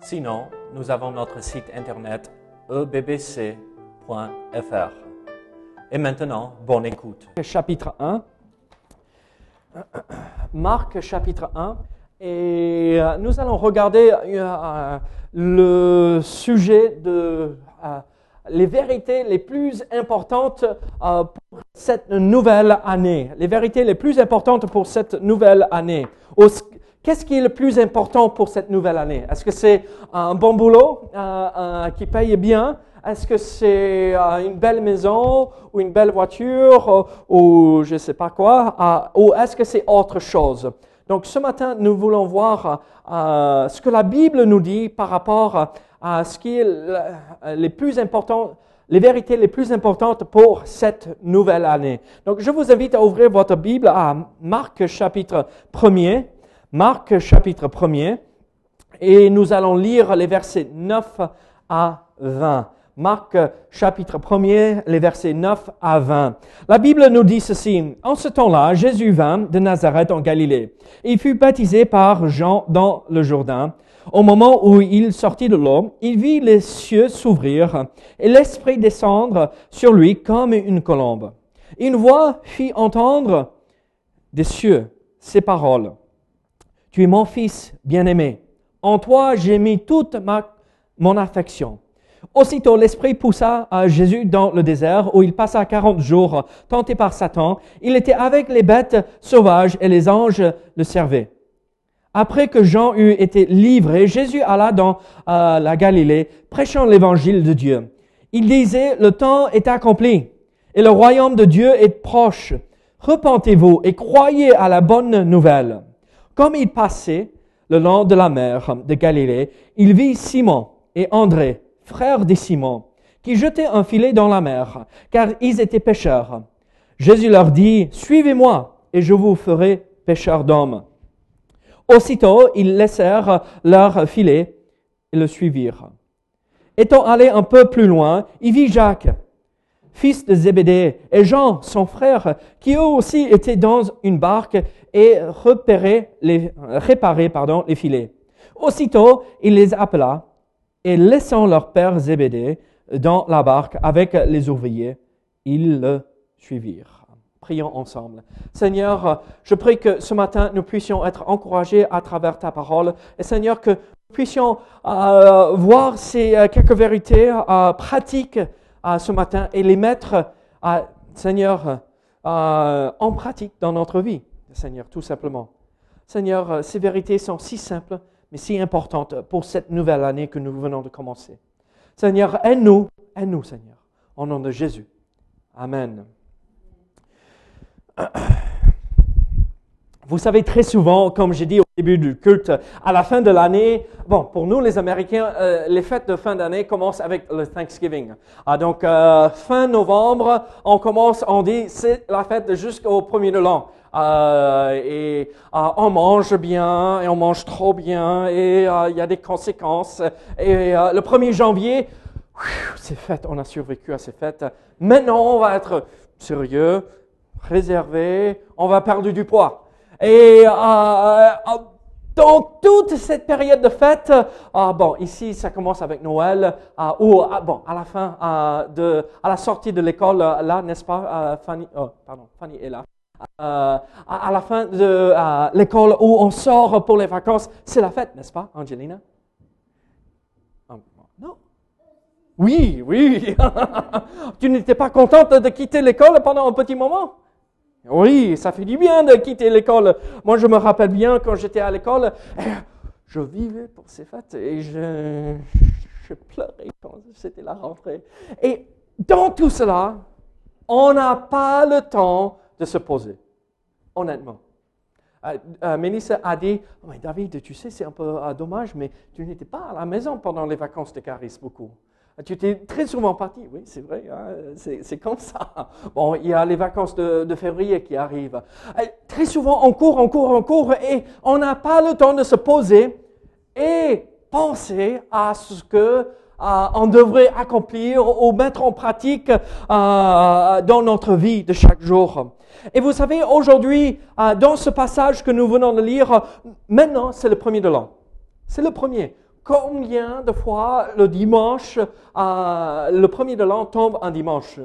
Sinon, nous avons notre site internet ebbc.fr. Et maintenant, bonne écoute. chapitre 1. Marc chapitre 1. Et euh, nous allons regarder euh, le sujet de euh, les vérités les plus importantes pour cette nouvelle année. Les vérités les plus importantes pour cette nouvelle année. Qu'est-ce qui est le plus important pour cette nouvelle année? Est-ce que c'est un bon boulot euh, euh, qui paye bien? Est-ce que c'est euh, une belle maison ou une belle voiture ou je ne sais pas quoi Ou est-ce que c'est autre chose? Donc ce matin, nous voulons voir ce que la Bible nous dit par rapport à ce qui est le- les plus importants les vérités les plus importantes pour cette nouvelle année. Donc, je vous invite à ouvrir votre Bible à Marc chapitre 1er. Marc chapitre 1er. Et nous allons lire les versets 9 à 20. Marc chapitre 1er, les versets 9 à 20. La Bible nous dit ceci. En ce temps-là, Jésus vint de Nazareth en Galilée. Il fut baptisé par Jean dans le Jourdain. Au moment où il sortit de l'eau, il vit les cieux s'ouvrir et l'Esprit descendre sur lui comme une colombe. Une voix fit entendre des cieux ces paroles. Tu es mon fils bien-aimé. En toi j'ai mis toute ma, mon affection. Aussitôt l'Esprit poussa à Jésus dans le désert où il passa quarante jours tenté par Satan. Il était avec les bêtes sauvages et les anges le servaient. Après que Jean eut été livré, Jésus alla dans euh, la Galilée, prêchant l'évangile de Dieu. Il disait, le temps est accompli et le royaume de Dieu est proche. Repentez-vous et croyez à la bonne nouvelle. Comme il passait le long de la mer de Galilée, il vit Simon et André, frères de Simon, qui jetaient un filet dans la mer, car ils étaient pêcheurs. Jésus leur dit, Suivez-moi, et je vous ferai pêcheurs d'hommes. Aussitôt, ils laissèrent leur filet et le suivirent. Étant allé un peu plus loin, il vit Jacques, fils de Zébédée, et Jean, son frère, qui eux aussi étaient dans une barque et repéraient les, réparaient pardon, les filets. Aussitôt, il les appela et laissant leur père Zébédée dans la barque avec les ouvriers, ils le suivirent. Prions ensemble. Seigneur, je prie que ce matin, nous puissions être encouragés à travers ta parole. Et Seigneur, que nous puissions euh, voir ces euh, quelques vérités euh, pratiques euh, ce matin et les mettre, euh, Seigneur, euh, en pratique dans notre vie. Seigneur, tout simplement. Seigneur, euh, ces vérités sont si simples, mais si importantes pour cette nouvelle année que nous venons de commencer. Seigneur, aide-nous, aide-nous, Seigneur, au nom de Jésus. Amen. Vous savez, très souvent, comme j'ai dit au début du culte, à la fin de l'année, bon, pour nous les Américains, euh, les fêtes de fin d'année commencent avec le Thanksgiving. Ah, donc, euh, fin novembre, on commence, on dit, c'est la fête jusqu'au premier de l'an. Euh, et euh, on mange bien, et on mange trop bien, et euh, il y a des conséquences. Et le 1er janvier, Ouh, ces fêtes, on a survécu à ces fêtes. Maintenant, on va être sérieux, réservé, on va perdre du poids. Et dans toute cette période de fête, bon, ici, ça commence avec Noël, ou bon, à la fin à la sortie de l'école, là, n'est-ce pas, Fanny, oh, pardon, Fanny est là. Euh, à, la fin de euh, l'école où on sort pour les vacances, c'est la fête, n'est-ce pas, Angelina? Non. Oui, oui. tu n'étais pas contente de quitter l'école pendant un petit moment? Oui, ça fait du bien de quitter l'école. Moi, je me rappelle bien quand j'étais à l'école, eh, je vivais pour ces fêtes et je pleurais quand c'était la rentrée. Et dans tout cela, on n'a pas le temps de se poser, honnêtement. Euh, euh, Mélissa a dit, oh, mais David, tu sais, c'est un peu euh, dommage, mais tu n'étais pas à la maison pendant les vacances de Caris beaucoup. Tu étais très souvent parti, oui, c'est vrai, hein, c'est comme ça. Bon, il y a les vacances de, de février qui arrivent. Très souvent, on court, on court, on court, et on n'a pas le temps de se poser et penser à ce que on devrait accomplir ou mettre en pratique euh, dans notre vie de chaque jour. Et vous savez, aujourd'hui, euh, dans ce passage que nous venons de lire, maintenant, c'est le premier de l'an. C'est le premier. Combien de fois le dimanche, euh, le premier de l'an tombe un dimanche?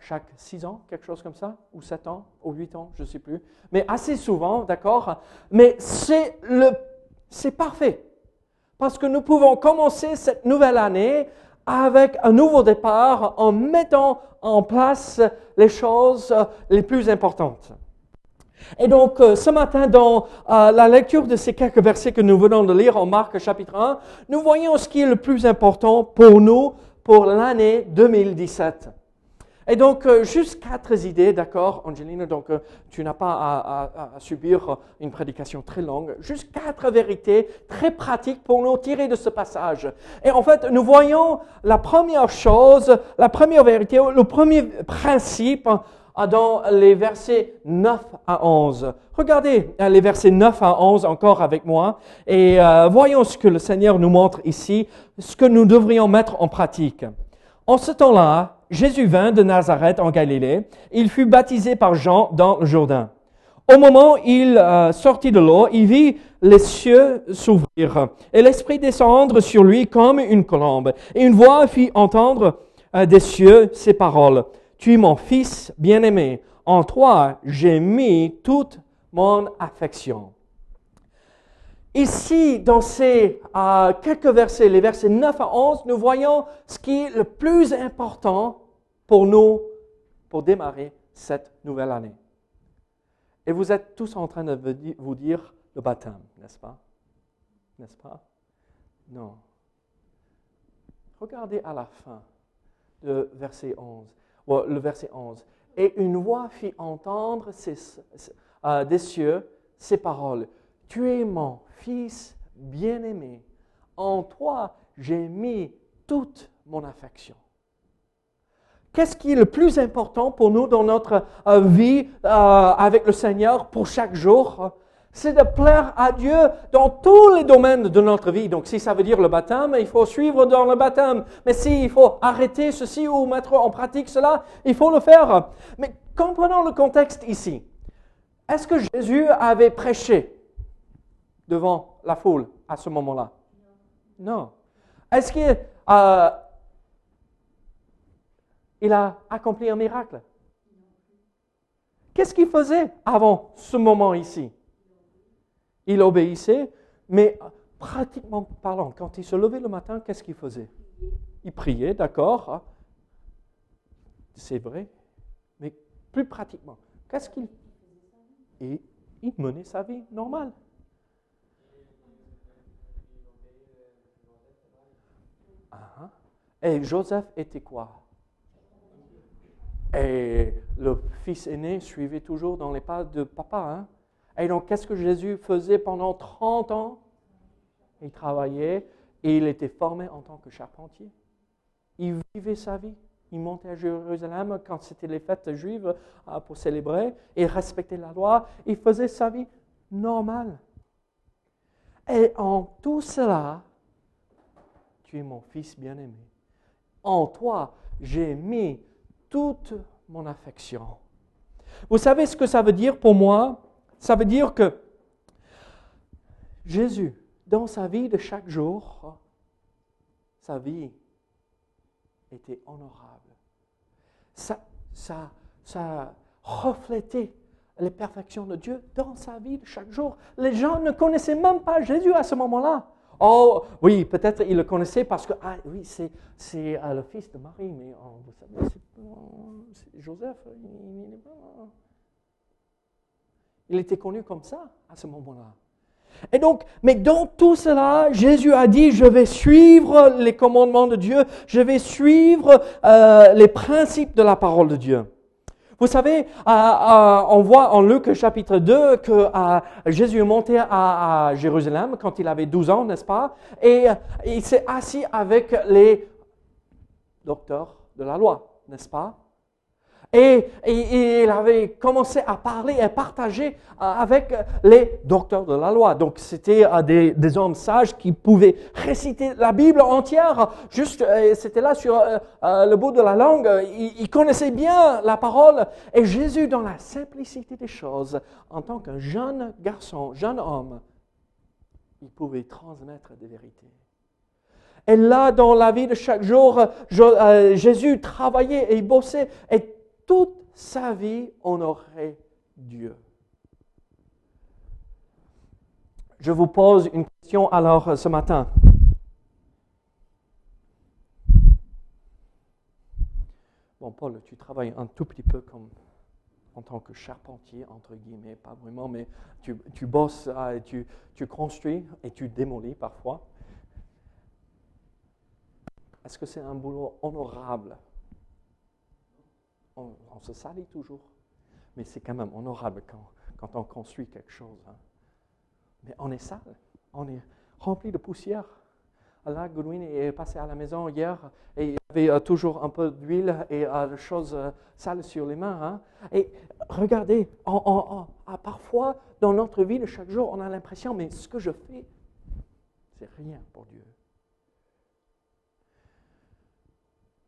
Chaque six ans, quelque chose comme ça, ou sept ans, ou huit ans, je ne sais plus. Mais assez souvent, d'accord? Mais c'est le, c'est parfait. Parce que nous pouvons commencer cette nouvelle année avec un nouveau départ en mettant en place les choses les plus importantes. Et donc, euh, ce matin, dans euh, la lecture de ces quelques versets que nous venons de lire en Marc chapitre 1, nous voyons ce qui est le plus important pour nous pour l'année 2017. Et donc, euh, juste quatre idées, d'accord, Angelina, donc euh, tu n'as pas à, subir une prédication très longue, juste quatre vérités très pratiques pour nous tirer de ce passage. Et en fait, nous voyons la première chose, la première vérité, le premier principe euh, dans les versets 9 à 11. Regardez les versets 9 à 11 encore avec moi et voyons ce que le Seigneur nous montre ici, ce que nous devrions mettre en pratique. En ce temps-là, Jésus vint de Nazareth en Galilée. Il fut baptisé par Jean dans le Jourdain. Au moment où il euh, sortit de l'eau, il vit les cieux s'ouvrir et l'Esprit descendre sur lui comme une colombe. Et une voix fit entendre euh, des cieux ces paroles. Tu es mon fils bien-aimé. En toi, j'ai mis toute mon affection. Ici, dans ces euh, quelques versets, les versets 9 à 11, nous voyons ce qui est le plus important pour nous, pour démarrer cette nouvelle année. Et vous êtes tous en train de vous dire le baptême, n'est-ce pas? N'est-ce pas? Non. Regardez à la fin de verset 11, le verset 11. Et une voix fit entendre euh, des cieux ces paroles. Tu es mon fils bien-aimé. En toi, j'ai mis toute mon affection. Qu'est-ce qui est le plus important pour nous dans notre euh, vie euh, avec le Seigneur pour chaque jour? C'est de plaire à Dieu dans tous les domaines de notre vie. Donc si ça veut dire le baptême, il faut suivre dans le baptême. Mais s'il faut arrêter ceci ou mettre en pratique cela, il faut le faire. Mais comprenons le contexte ici. Est-ce que Jésus avait prêché devant la foule à ce moment-là? Non. Est-ce qu'il euh, il a accompli un miracle. Qu'est-ce qu'il faisait avant ce moment ici? Il obéissait, mais pratiquement parlant, quand il se levait le matin, qu'est-ce qu'il faisait? Il priait, d'accord. C'est vrai, mais plus pratiquement, qu'est-ce qu'il... Et il menait sa vie normale. Ah, ah. Et Joseph était quoi? Et le fils aîné suivait toujours dans les pas de papa. Hein? Et donc, qu'est-ce que Jésus faisait pendant 30 ans? Il travaillait et il était formé en tant que charpentier. Il vivait sa vie. Il montait à Jérusalem quand c'était les fêtes juives euh, pour célébrer. Il respectait la loi. Il faisait sa vie normale. Et en tout cela, tu es mon fils bien-aimé. En toi, j'ai mis toute mon affection. Vous savez ce que ça veut dire pour moi? Ça veut dire que Jésus, dans sa vie de chaque jour, sa vie était honorable. Ça, ça, ça reflétait les perfections de Dieu dans sa vie de chaque jour. Les gens ne connaissaient même pas Jésus à ce moment-là. Oh, oui, peut-être il le connaissait parce que, ah oui, c'est, c'est euh, le fils de Marie, mais oh, vous savez, c'est, Joseph, il, il était connu comme ça à ce moment-là. Et donc, mais dans tout cela, Jésus a dit, je vais suivre les commandements de Dieu, je vais suivre euh, les principes de la parole de Dieu. Vous savez, on voit en Luc chapitre 2 que Jésus est monté à, à, Jérusalem quand il avait 12 ans, n'est-ce pas? Et il s'est assis avec les docteurs de la loi, n'est-ce pas? Et, il avait commencé à parler et partager euh, avec les docteurs de la loi. Donc c'était euh, des, hommes sages qui pouvaient réciter la Bible entière. Juste, euh, c'était là sur le bout de la langue. Ils, connaissaient bien la parole. Et Jésus, dans la simplicité des choses, en tant qu'un jeune garçon, jeune homme, il pouvait transmettre des vérités. Et là, dans la vie de chaque jour, Jésus travaillait et bossait. Et toute sa vie honorait Dieu. Je vous pose une question alors ce matin. Bon, Paul, tu travailles un tout petit peu comme en tant que charpentier, entre guillemets, pas vraiment, mais tu, bosses, euh, tu construis et tu démolis parfois. Est-ce que c'est un boulot honorable on, se salit toujours. Mais c'est quand même honorable quand, on construit quelque chose. Hein. Mais on est sale, on est rempli de poussière. Là, Goodwin est passé à la maison hier et il avait euh, toujours un peu d'huile et euh, des choses euh, sales sur les mains. Hein. Et regardez, parfois dans notre vie de chaque jour, on a l'impression, mais ce que je fais, c'est rien pour Dieu.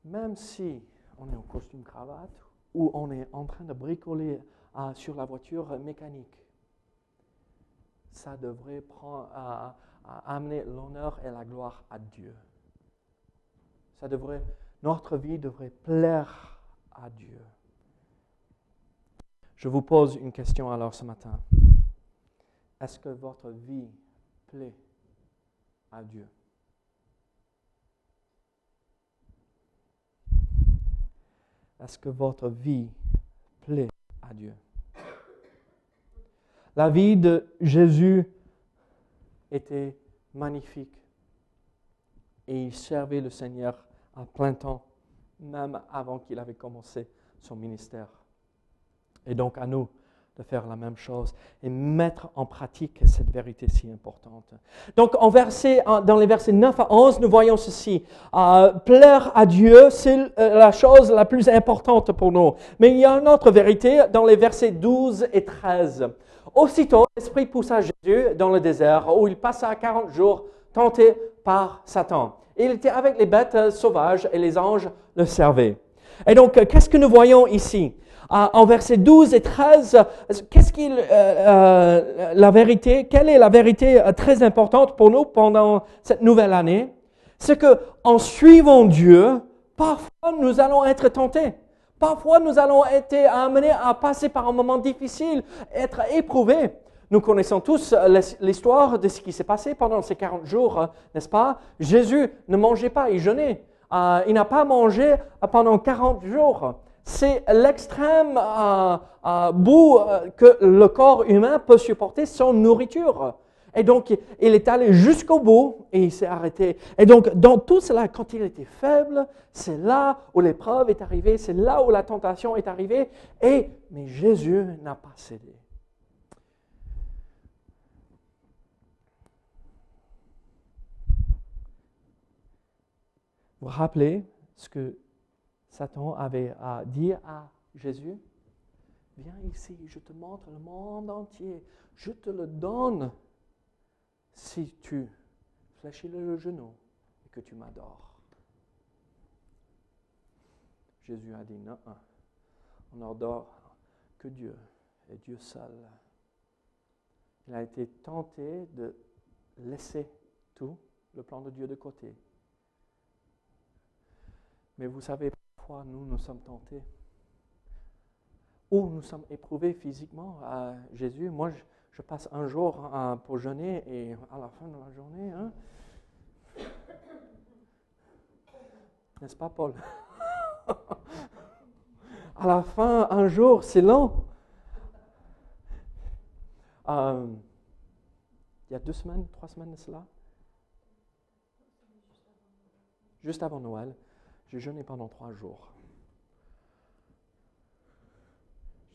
Même si on est en costume cravate ou on est en train de bricoler euh, sur la voiture mécanique. Ça devrait prendre, amener l'honneur et la gloire à Dieu. Notre vie devrait plaire à Dieu. Je vous pose une question alors ce matin. Est-ce que votre vie plaît à Dieu? Est-ce que votre vie plaît à Dieu? La vie de Jésus était magnifique et il servait le Seigneur à plein temps, même avant qu'il avait commencé son ministère. Et donc à nous, de faire la même chose et mettre en pratique cette vérité si importante. Donc, en verset, dans les versets 9 à 11, nous voyons ceci. Euh, plaire à Dieu, c'est euh, la chose la plus importante pour nous. Mais il y a une autre vérité dans les versets 12 et 13. Aussitôt, l'Esprit poussa Jésus dans le désert où il passa 40 jours tenté par Satan. Il était avec les bêtes sauvages et les anges le servaient. Et donc, qu'est-ce que nous voyons ici? En versets 12 et 13, qu'est-ce qu'il, euh, euh, la vérité, quelle est la vérité euh, très importante pour nous pendant cette nouvelle année? C'est que, en suivant Dieu, parfois nous allons être tentés. Parfois nous allons être amenés à passer par un moment difficile, être éprouvés. Nous connaissons tous l'histoire de ce qui s'est passé pendant ces 40 jours, n'est-ce pas? Jésus ne mangeait pas, il jeûnait. il n'a pas mangé pendant 40 jours c'est l'extrême euh, euh, bout euh, que le corps humain peut supporter sans nourriture. Et donc, il est allé jusqu'au bout et il s'est arrêté. Et donc, dans tout cela, quand il était faible, c'est là où l'épreuve est arrivée, c'est là où la tentation est arrivée. Et, mais Jésus n'a pas cédé. Vous vous rappelez ce que Satan avait dit à Jésus, viens ici, je te montre le monde entier, je te le donne si tu fléchis le genou et que tu m'adores. Jésus a dit non, on n'adore que Dieu et Dieu seul. Il a été tenté de laisser tout le plan de Dieu de côté. Mais vous savez, nous, nous sommes tentés. Ou nous sommes éprouvés physiquement à Jésus. Moi, je, passe un jour euh, pour jeûner et à la fin de la journée, hein, n'est-ce pas, Paul? À la fin, un jour, c'est long. Euh, il y a deux semaines, trois semaines de cela, juste avant Noël, j'ai jeûné pendant trois jours.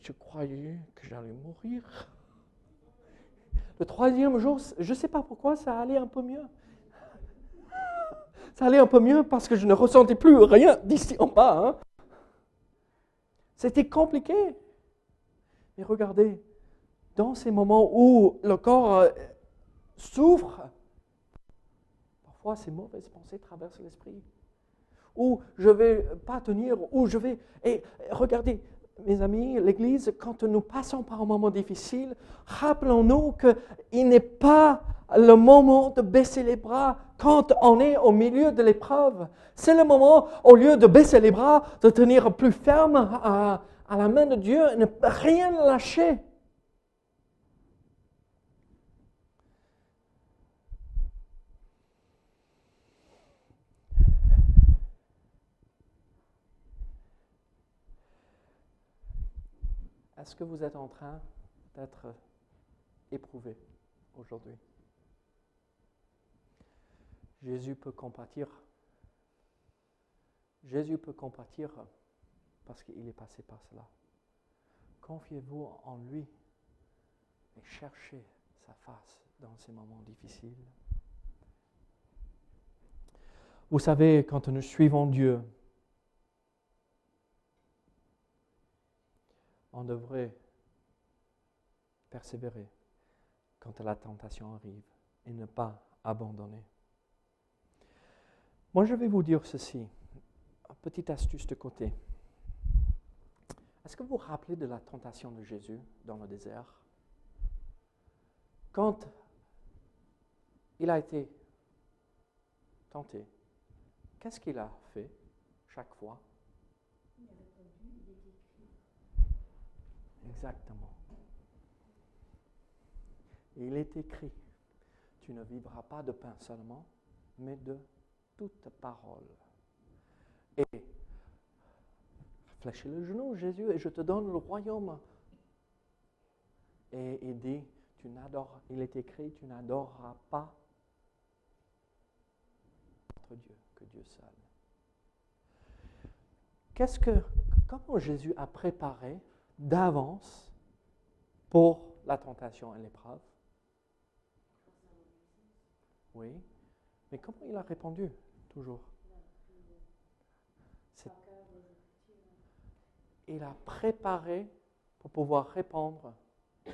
je croyais que j'allais mourir. Le troisième jour, je ne sais pas pourquoi, ça allait un peu mieux. Ça allait un peu mieux parce que je ne ressentais plus rien d'ici en bas. Hein. C'était compliqué. Mais regardez, dans ces moments où le corps euh, souffre, parfois ces mauvaises pensées traversent l'esprit. Ou je ne vais pas tenir, ou je vais... Et regardez, mes amis, l'Église, quand nous passons par un moment difficile, rappelons-nous qu'il n'est pas le moment de baisser les bras quand on est au milieu de l'épreuve. C'est le moment, au lieu de baisser les bras, de tenir plus ferme à, à la main de Dieu et ne rien lâcher. Est-ce que vous êtes en train d'être éprouvé aujourd'hui Jésus peut compatir. Jésus peut compatir parce qu'il est passé par cela. Confiez-vous en lui et cherchez sa face dans ces moments difficiles. Vous savez, quand nous suivons Dieu, on devrait persévérer quand la tentation arrive et ne pas abandonner. Moi, je vais vous dire ceci, petite astuce de côté. Est-ce que vous vous rappelez de la tentation de Jésus dans le désert? Quand il a été tenté, qu'est-ce qu'il a fait chaque fois? Exactement. il est écrit, tu ne vivras pas de pain seulement, mais de toute parole. Et fléchis le genou, Jésus, et je te donne le royaume. Et il dit, tu il est écrit, tu n'adoreras pas notre Dieu que Dieu seul. Qu'est-ce que, comment Jésus a préparé d'avance pour la tentation et l'épreuve. Oui, mais comment il a répondu toujours? Il a préparé pour pouvoir répondre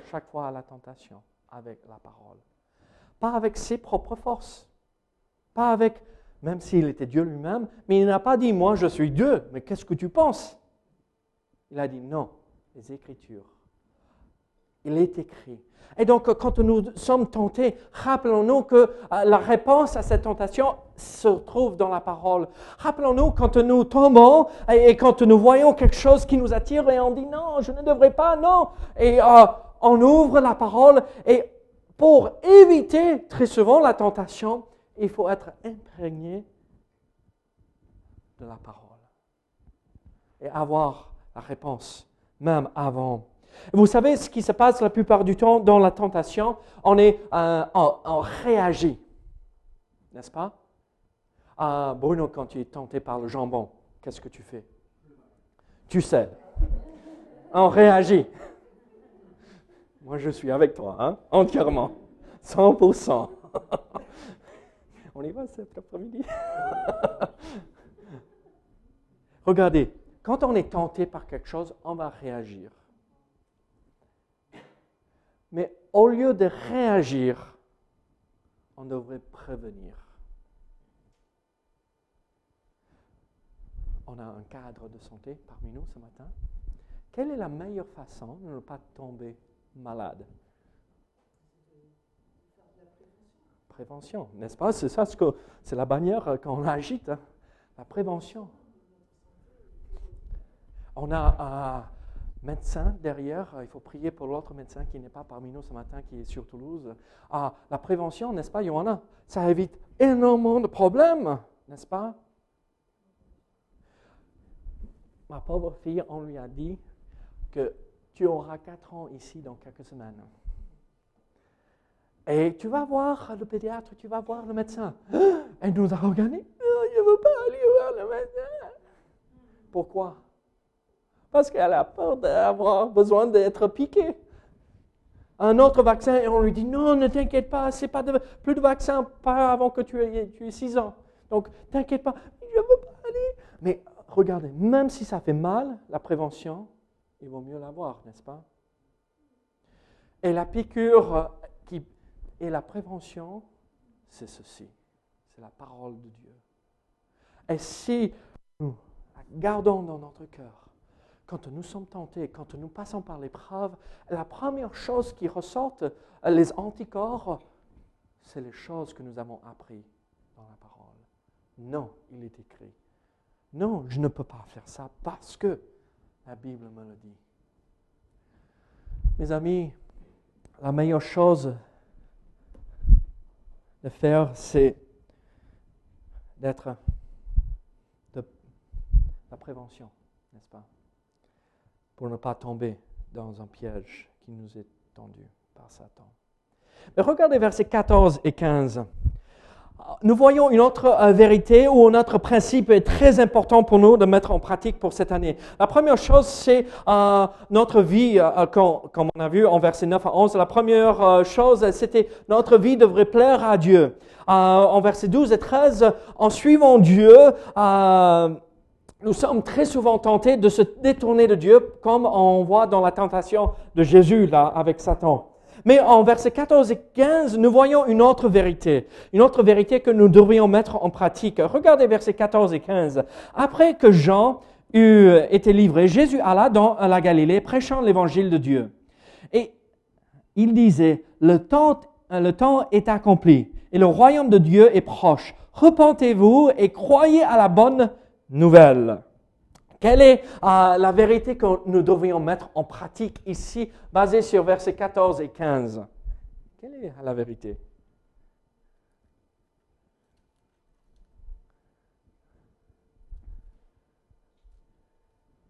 chaque fois à la tentation avec la parole. Pas avec ses propres forces, pas avec, même s'il était Dieu lui-même, mais il n'a pas dit, moi je suis Dieu, mais qu'est-ce que tu penses? Il a dit, non, les Écritures. Il est écrit. Et donc, quand nous sommes tentés, rappelons-nous que euh, la réponse à cette tentation se trouve dans la parole. Rappelons-nous quand nous tombons et, quand nous voyons quelque chose qui nous attire et on dit non, je ne devrais pas, non. Et euh, on ouvre la parole et pour éviter très souvent la tentation, il faut être imprégné de la parole et avoir la réponse même avant. Vous savez ce qui se passe la plupart du temps dans la tentation? On est euh, réagit, n'est-ce pas? Ah, Bruno, quand tu es tenté par le jambon, qu'est-ce que tu fais? Tu sais. On réagit. Moi, je suis avec toi, hein, entièrement, 100%. On y va cet après-midi? Regardez, quand on est tenté par quelque chose, on va réagir. Mais au lieu de réagir, on devrait prévenir. On a un cadre de santé parmi nous ce matin. Quelle est la meilleure façon de ne pas tomber malade? Prévention, n'est-ce pas? C'est ça c'est la bannière qu'on agite, hein. la prévention. On a un médecin derrière. Il faut prier pour l'autre médecin qui n'est pas parmi nous ce matin, qui est sur Toulouse. Ah, la prévention, n'est-ce pas, Johanna? Ça évite énormément de problèmes, n'est-ce pas? Ma pauvre fille, on lui a dit que tu auras quatre ans ici dans quelques semaines. Et tu vas voir le pédiatre, tu vas voir le médecin. Elle nous a regardé. Oh, je ne veux pas aller voir le médecin. Pourquoi? Parce qu'elle a peur d'avoir besoin d'être piquée. Un autre vaccin et on lui dit non, ne t'inquiète pas, c'est pas de, plus de vaccin, pas avant que tu aies, tu 6 ans. Donc, t'inquiète pas, je ne veux pas aller. Mais regardez, même si ça fait mal, la prévention, il vaut mieux l'avoir, n'est-ce pas? Et la piqûre qui, et la prévention, c'est ceci, c'est la parole de Dieu. Et si nous gardons dans notre cœur, quand nous sommes tentés, quand nous passons par l'épreuve, la première chose qui ressort, les anticorps, c'est les choses que nous avons apprises dans la parole. Non, il est écrit. Non, je ne peux pas faire ça parce que la Bible me le dit. Mes amis, la meilleure chose de faire, c'est d'être de la prévention, n'est-ce pas? Pour ne pas tomber dans un piège qui nous est tendu par Satan. Mais regardez versets 14 et 15 nous voyons une autre euh, vérité ou un autre principe est très important pour nous de mettre en pratique pour cette année. La première chose, c'est euh, notre vie, euh, comme, on a vu en versets 9 à 11. La première chose, c'était notre vie devrait plaire à Dieu. en versets 12 et 13, en suivant Dieu, nous sommes très souvent tentés de se détourner de Dieu, comme on voit dans la tentation de Jésus là avec Satan. Mais en versets 14 et 15, nous voyons une autre vérité, une autre vérité que nous devrions mettre en pratique. Regardez versets 14 et 15. Après que Jean eut été livré, Jésus alla dans la Galilée prêchant l'évangile de Dieu. Et il disait, le temps, le temps est accompli et le royaume de Dieu est proche. Repentez-vous et croyez à la bonne nouvelle. Quelle est euh, la vérité que nous devrions mettre en pratique ici, basée sur versets 14 et 15 Quelle est la vérité?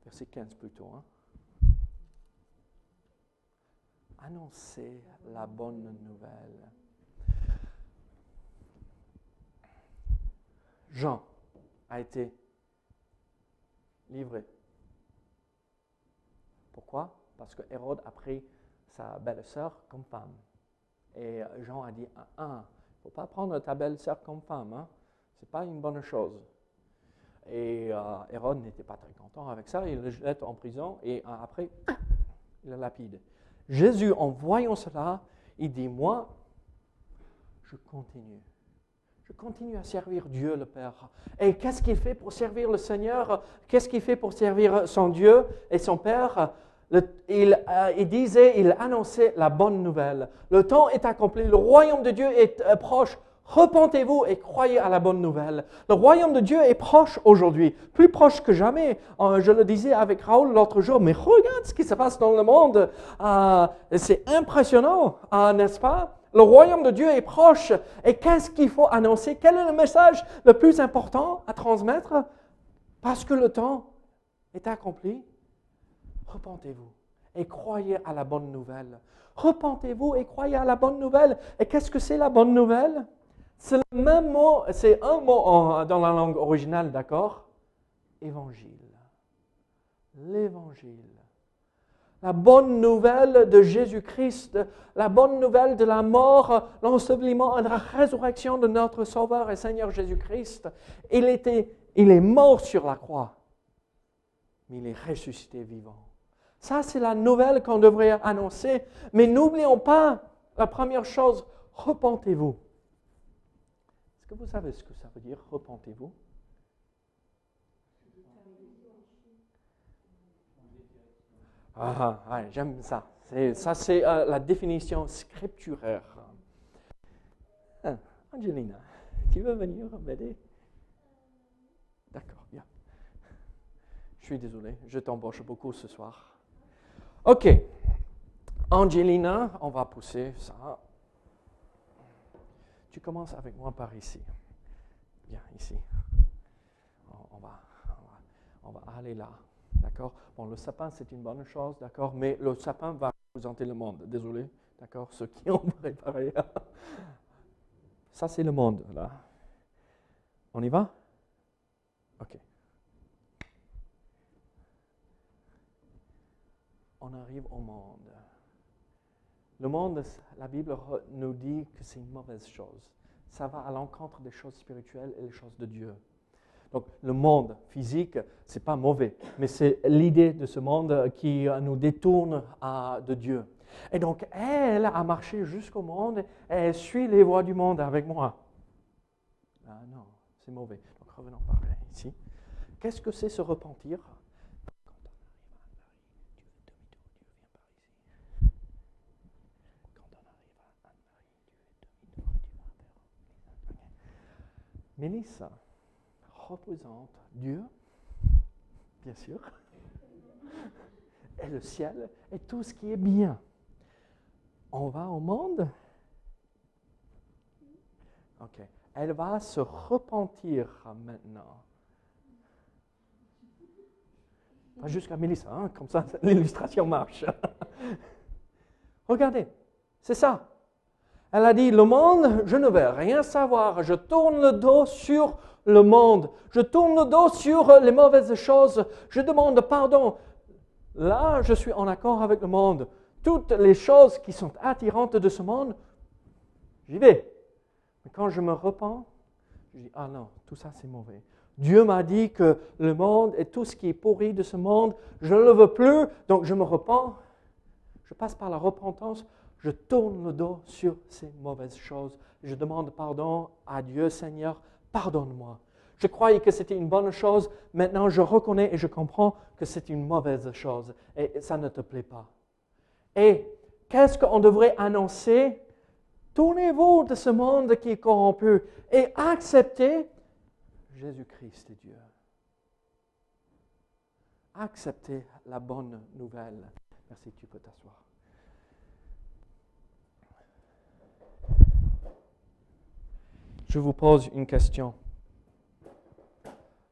Verset 15 plutôt. Hein? Annoncer la bonne nouvelle. Jean a été livré. Pourquoi? Parce que Hérode a pris sa belle-sœur comme femme. Et Jean a dit, ah, ah il ne faut pas prendre ta belle-sœur comme femme, hein? ce n'est pas une bonne chose. Et euh, Hérode n'était pas très content avec ça, il le jette en prison et euh, après, il le lapide. Jésus, en voyant cela, il dit, moi, je continue je continue à servir Dieu le Père. Et qu'est-ce qu'il fait pour servir le Seigneur? Qu'est-ce qu'il fait pour servir son Dieu et son Père? Il, euh, il, disait, il annonçait la bonne nouvelle. Le temps est accompli, le royaume de Dieu est euh, proche. Repentez-vous et croyez à la bonne nouvelle. Le royaume de Dieu est proche aujourd'hui, plus proche que jamais. Euh, je le disais avec Raoul l'autre jour, mais regarde ce qui se passe dans le monde. C'est impressionnant, n'est-ce pas? Le royaume de Dieu est proche. Et qu'est-ce qu'il faut annoncer? Quel est le message le plus important à transmettre? Parce que le temps est accompli. Repentez-vous et croyez à la bonne nouvelle. Repentez-vous et croyez à la bonne nouvelle. Et qu'est-ce que c'est la bonne nouvelle? C'est le même mot, c'est un mot dans la langue originale, d'accord? Évangile. L'évangile la bonne nouvelle de Jésus-Christ, la bonne nouvelle de la mort, l'ensevelissement et la résurrection de notre Sauveur et Seigneur Jésus-Christ. Il, était, il est mort sur la croix, mais il est ressuscité vivant. Ça, c'est la nouvelle qu'on devrait annoncer. Mais n'oublions pas la première chose, repentez-vous. Est-ce que vous savez ce que ça veut dire, repentez-vous? Ah, ah j'aime ça. Ça, c'est euh, la définition scripturaire. Ah, Angelina, tu veux venir m'aider? D'accord, bien. Je suis désolé, je t'embauche beaucoup ce soir. OK. Angelina, on va pousser ça. Tu commences avec moi par ici. Bien, ici. On va, on va aller là. D'accord? Bon, le sapin, c'est une bonne chose, d'accord? Mais le sapin va représenter le monde. Désolé, d'accord? Ceux qui ont préparé. Ça, c'est le monde, là. On y va? OK. on arrive au monde. Le monde, la Bible nous dit que c'est une mauvaise chose. Ça va à l'encontre des choses spirituelles et des choses de Dieu. Donc le monde physique, c'est pas mauvais, mais c'est l'idée de ce monde qui nous détourne à, de Dieu. Et donc elle a marché jusqu'au monde et elle suit les voies du monde avec moi. Ah non, c'est mauvais. Donc revenons par ici. Qu'est-ce que c'est se repentir? Mélissa représente Dieu, bien sûr, et le ciel et tout ce qui est bien. On va au monde. Ok. Elle va se repentir maintenant. Pas jusqu'à Mélissa, hein, comme ça l'illustration marche. Regardez, c'est ça. Elle a dit, le monde, je ne vais rien savoir. Je tourne le dos sur le monde. Je tourne le dos sur les mauvaises choses. Je demande pardon. Là, je suis en accord avec le monde. Toutes les choses qui sont attirantes de ce monde, j'y vais. Mais quand je me repens, je dis, ah non, tout ça c'est mauvais. Dieu m'a dit que le monde et tout ce qui est pourri de ce monde, je ne le veux plus, donc je me repens. Je passe par la repentance je tourne le dos sur ces mauvaises choses. Je demande pardon à Dieu, Seigneur, pardonne-moi. Je croyais que c'était une bonne chose, maintenant je reconnais et je comprends que c'est une mauvaise chose et ça ne te plaît pas. Et qu'est-ce qu'on devrait annoncer? Tournez-vous de ce monde qui est corrompu et acceptez Jésus-Christ est Dieu. Acceptez la bonne nouvelle. Merci, tu peux t'asseoir. Je vous pose une question.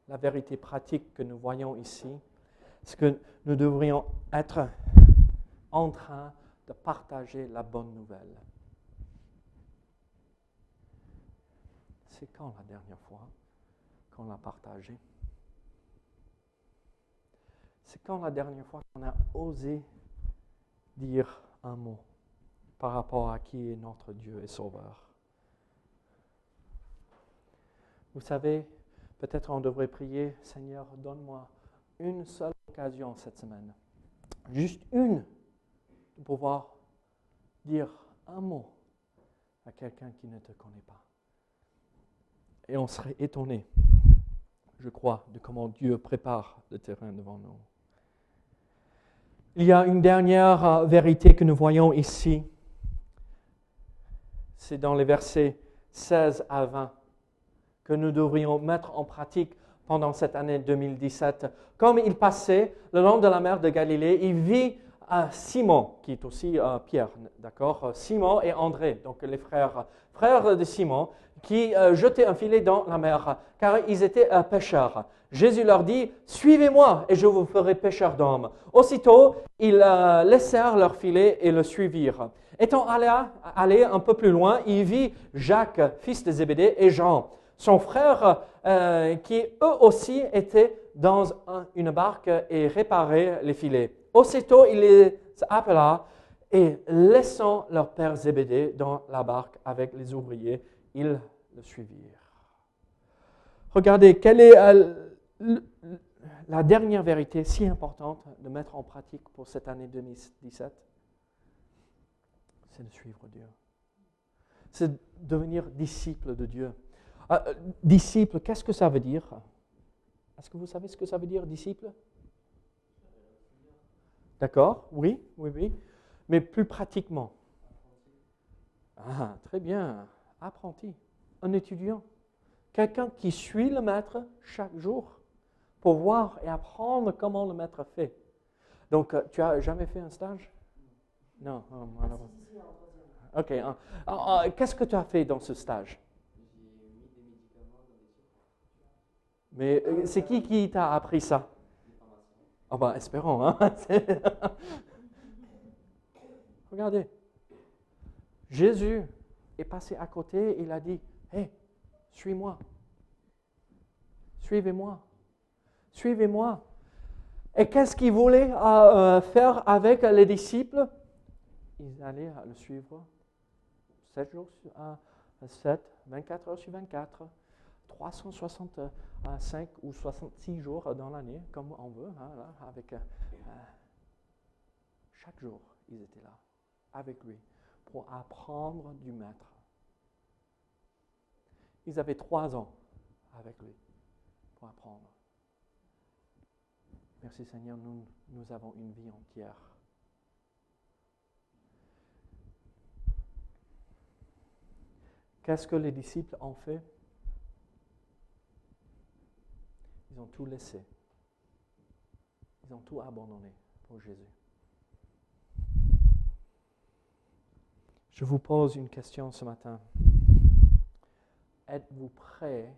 La vérité pratique que nous voyons ici, c'est que nous devrions être en train de partager la bonne nouvelle? C'est quand la dernière fois qu'on l'a partagé? C'est quand la dernière fois qu'on a osé dire un mot par rapport à qui est notre Dieu et Sauveur? Vous savez, peut-être on devrait prier, Seigneur, donne-moi une seule occasion cette semaine, juste une, de pouvoir dire un mot à quelqu'un qui ne te connaît pas. Et on serait étonné, je crois, de comment Dieu prépare le terrain devant nous. Il y a une dernière euh, vérité que nous voyons ici. C'est dans les versets 16 à 20 que nous devrions mettre en pratique pendant cette année 2017. Comme il passait le long de la mer de Galilée, il vit Simon, qui est aussi euh, Pierre, d'accord? Simon et André, donc les frères, frères de Simon, qui euh, jetaient un filet dans la mer, car ils étaient euh, pêcheurs. Jésus leur dit, Suivez-moi et je vous ferai pêcheurs d'hommes. Aussitôt, ils laissèrent leur filet et le suivirent. Étant allé, allé un peu plus loin, il vit Jacques, fils de Zébédée, et Jean son frère, euh, qui eux aussi étaient dans une barque et réparaient les filets. Aussitôt, il les appela et laissant leur père Zébédée dans la barque avec les ouvriers, ils le suivirent. Regardez, quelle est euh, la dernière vérité si importante de mettre en pratique pour cette année 2017 C'est de suivre Dieu. C'est devenir disciple de Dieu. Ah, euh, disciple, qu'est-ce que ça veut dire? Est-ce que vous savez ce que ça veut dire, disciple? D'accord Oui, oui, oui. Mais plus pratiquement. Ah, très bien. Apprenti, un étudiant. Quelqu'un qui suit le maître chaque jour pour voir et apprendre comment le maître fait. Donc, euh, tu as jamais fait un stage? Non. ok. Hein. Ah, qu'est-ce que tu as fait dans ce stage? Mais euh, c'est qui qui t'a appris ça? Ah ben, espérons. Hein? Regardez, Jésus est passé à côté, il a dit, hé, suis-moi. Suivez-moi. Suivez-moi. Et qu'est-ce qu'il voulait euh, faire avec les disciples? Ils allaient le suivre 7 jours sur 7, 24 heures sur 24, 365 ou 66 jours dans l'année, comme on veut, hein, avec euh, chaque jour, ils étaient là, avec lui, pour apprendre du maître. Ils avaient trois ans avec lui pour apprendre. Merci Seigneur, nous avons une vie entière. Qu'est-ce que les disciples ont fait? Ils ont tout laissé. Ils ont tout abandonné pour Jésus. Je vous pose une question ce matin. Êtes-vous prêt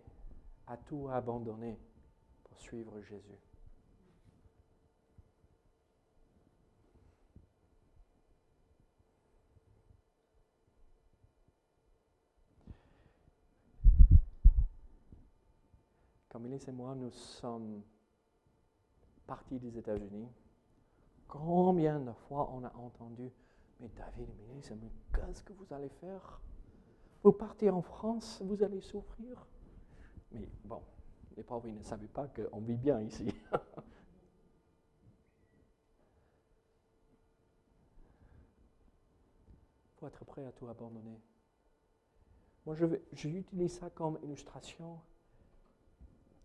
à tout abandonner pour suivre Jésus? Camille et moi, nous sommes partis des États-Unis. Combien de fois on a entendu, mais David et mais qu'est-ce que vous allez faire? Vous partez en France, vous allez souffrir? Mais bon, les pauvres ils ne savaient pas qu'on vit bien ici. Il faut être prêt à tout abandonner. Moi, j'utilise ça comme illustration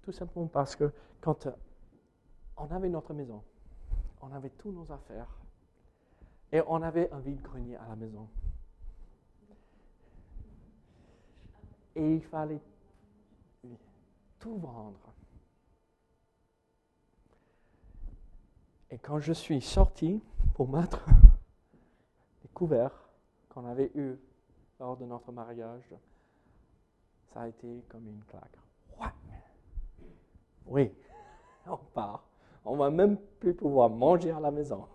tout simplement parce que quand euh, on avait notre maison, on avait tous nos affaires et on avait un vide-grenier à la maison. Et il fallait tout vendre. Et quand je suis sorti pour mettre les couverts qu'on avait eus lors de notre mariage, ça a été comme une claque. Oui, on part. On va même plus pouvoir manger à la maison.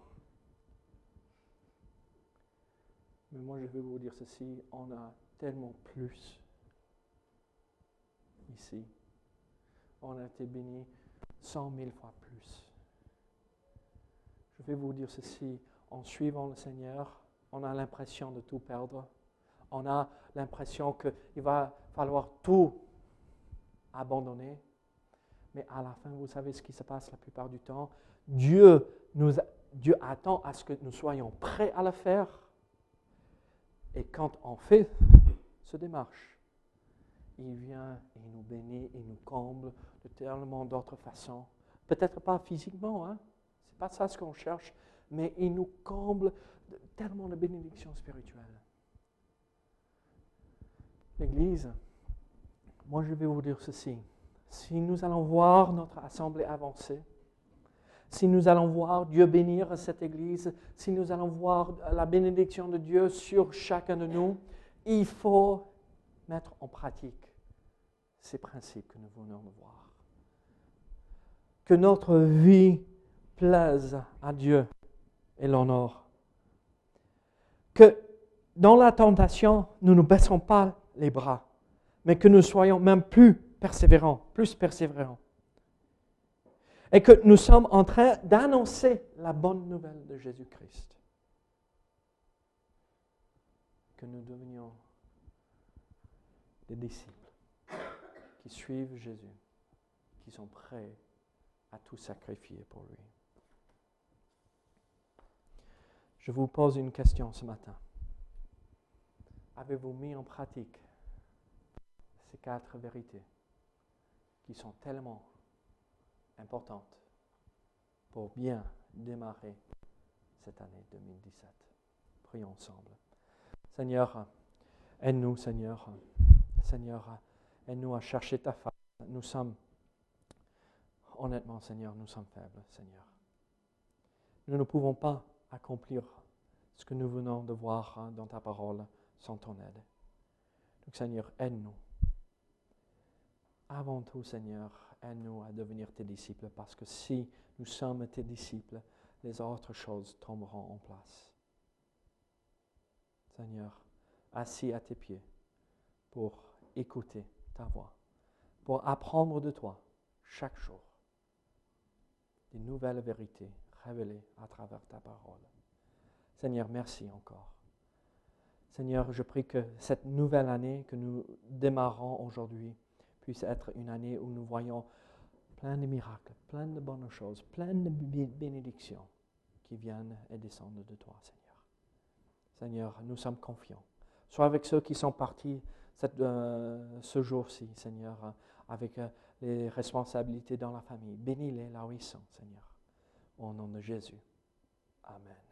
Mais moi, je vais vous dire ceci, on a tellement plus ici. On a été béni cent mille fois plus. Je vais vous dire ceci, en suivant le Seigneur, on a l'impression de tout perdre. On a l'impression qu'il va falloir tout abandonner. Mais à la fin, vous savez ce qui se passe la plupart du temps. Dieu, attend à ce que nous soyons prêts à le faire. Et quand on fait ce démarche, il vient et nous bénit, il nous comble de tellement d'autres façons. Peut-être pas physiquement, hein? ce n'est pas ça ce qu'on cherche, mais il nous comble de tellement de bénédictions spirituelles. L'Église, moi je vais vous dire ceci si nous allons voir notre assemblée avancer, si nous allons voir Dieu bénir cette Église, si nous allons voir la bénédiction de Dieu sur chacun de nous, il faut mettre en pratique ces principes que nous venons de voir. Que notre vie plaise à Dieu et l'honore. Que dans la tentation, nous ne baissons pas les bras, mais que nous soyons même plus persévérant, plus persévérant. Et que nous sommes en train d'annoncer la bonne nouvelle de Jésus-Christ. Que nous devenions des disciples qui suivent Jésus, qui sont prêts à tout sacrifier pour lui. Je vous pose une question ce matin. Avez-vous mis en pratique ces quatre vérités? Qui sont tellement importantes pour bien démarrer cette année 2017. Prions ensemble. Seigneur, aide-nous, Seigneur. Seigneur, aide-nous à chercher ta face. Nous sommes, honnêtement, Seigneur, nous sommes faibles, Seigneur. Nous ne pouvons pas accomplir ce que nous venons de voir dans ta parole sans ton aide. Donc, Seigneur, aide-nous avant tout, Seigneur, aide-nous à devenir tes disciples, parce que si nous sommes tes disciples, les autres choses tomberont en place. Seigneur, assis à tes pieds pour écouter ta voix, pour apprendre de toi chaque jour. des nouvelles vérités révélées à travers ta parole. Seigneur, merci encore. Seigneur, je prie que cette nouvelle année que nous démarrons aujourd'hui puisse être une année où nous voyons plein de miracles, plein de bonnes choses, plein de bénédictions qui viennent et descendent de toi, Seigneur. Seigneur, nous sommes confiants. Sois avec ceux qui sont partis euh, ce jour-ci, Seigneur, avec euh, les responsabilités dans la famille. Bénis-les là où ils sont, Seigneur. Au nom de Jésus. Amen.